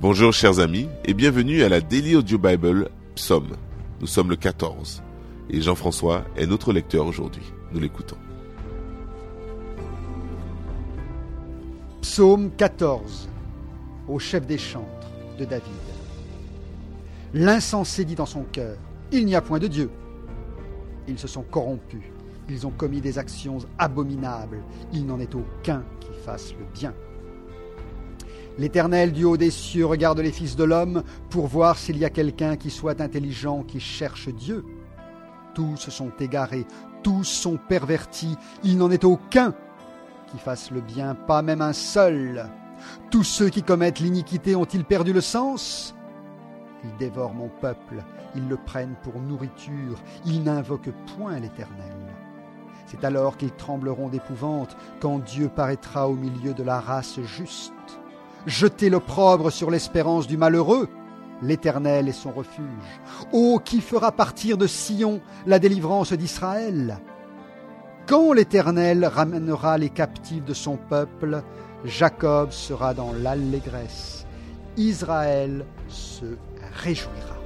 Bonjour chers amis et bienvenue à la Daily Audio Bible Psaume. Nous sommes le 14 et Jean-François est notre lecteur aujourd'hui. Nous l'écoutons. Psaume 14 au chef des chantres de David. L'insensé dit dans son cœur, il n'y a point de Dieu. Ils se sont corrompus, ils ont commis des actions abominables, il n'en est aucun qui fasse le bien. L'Éternel du haut des cieux regarde les fils de l'homme pour voir s'il y a quelqu'un qui soit intelligent, qui cherche Dieu. Tous sont égarés, tous sont pervertis, il n'en est aucun qui fasse le bien, pas même un seul. Tous ceux qui commettent l'iniquité ont-ils perdu le sens? Ils dévorent mon peuple, ils le prennent pour nourriture, ils n'invoquent point l'Éternel. C'est alors qu'ils trembleront d'épouvante quand Dieu paraîtra au milieu de la race juste. Jetez l'opprobre sur l'espérance du malheureux. L'Éternel est son refuge. Ô qui fera partir de Sion la délivrance d'Israël? Quand l'Éternel ramènera les captifs de son peuple, Jacob sera dans l'allégresse. Israël se réjouira.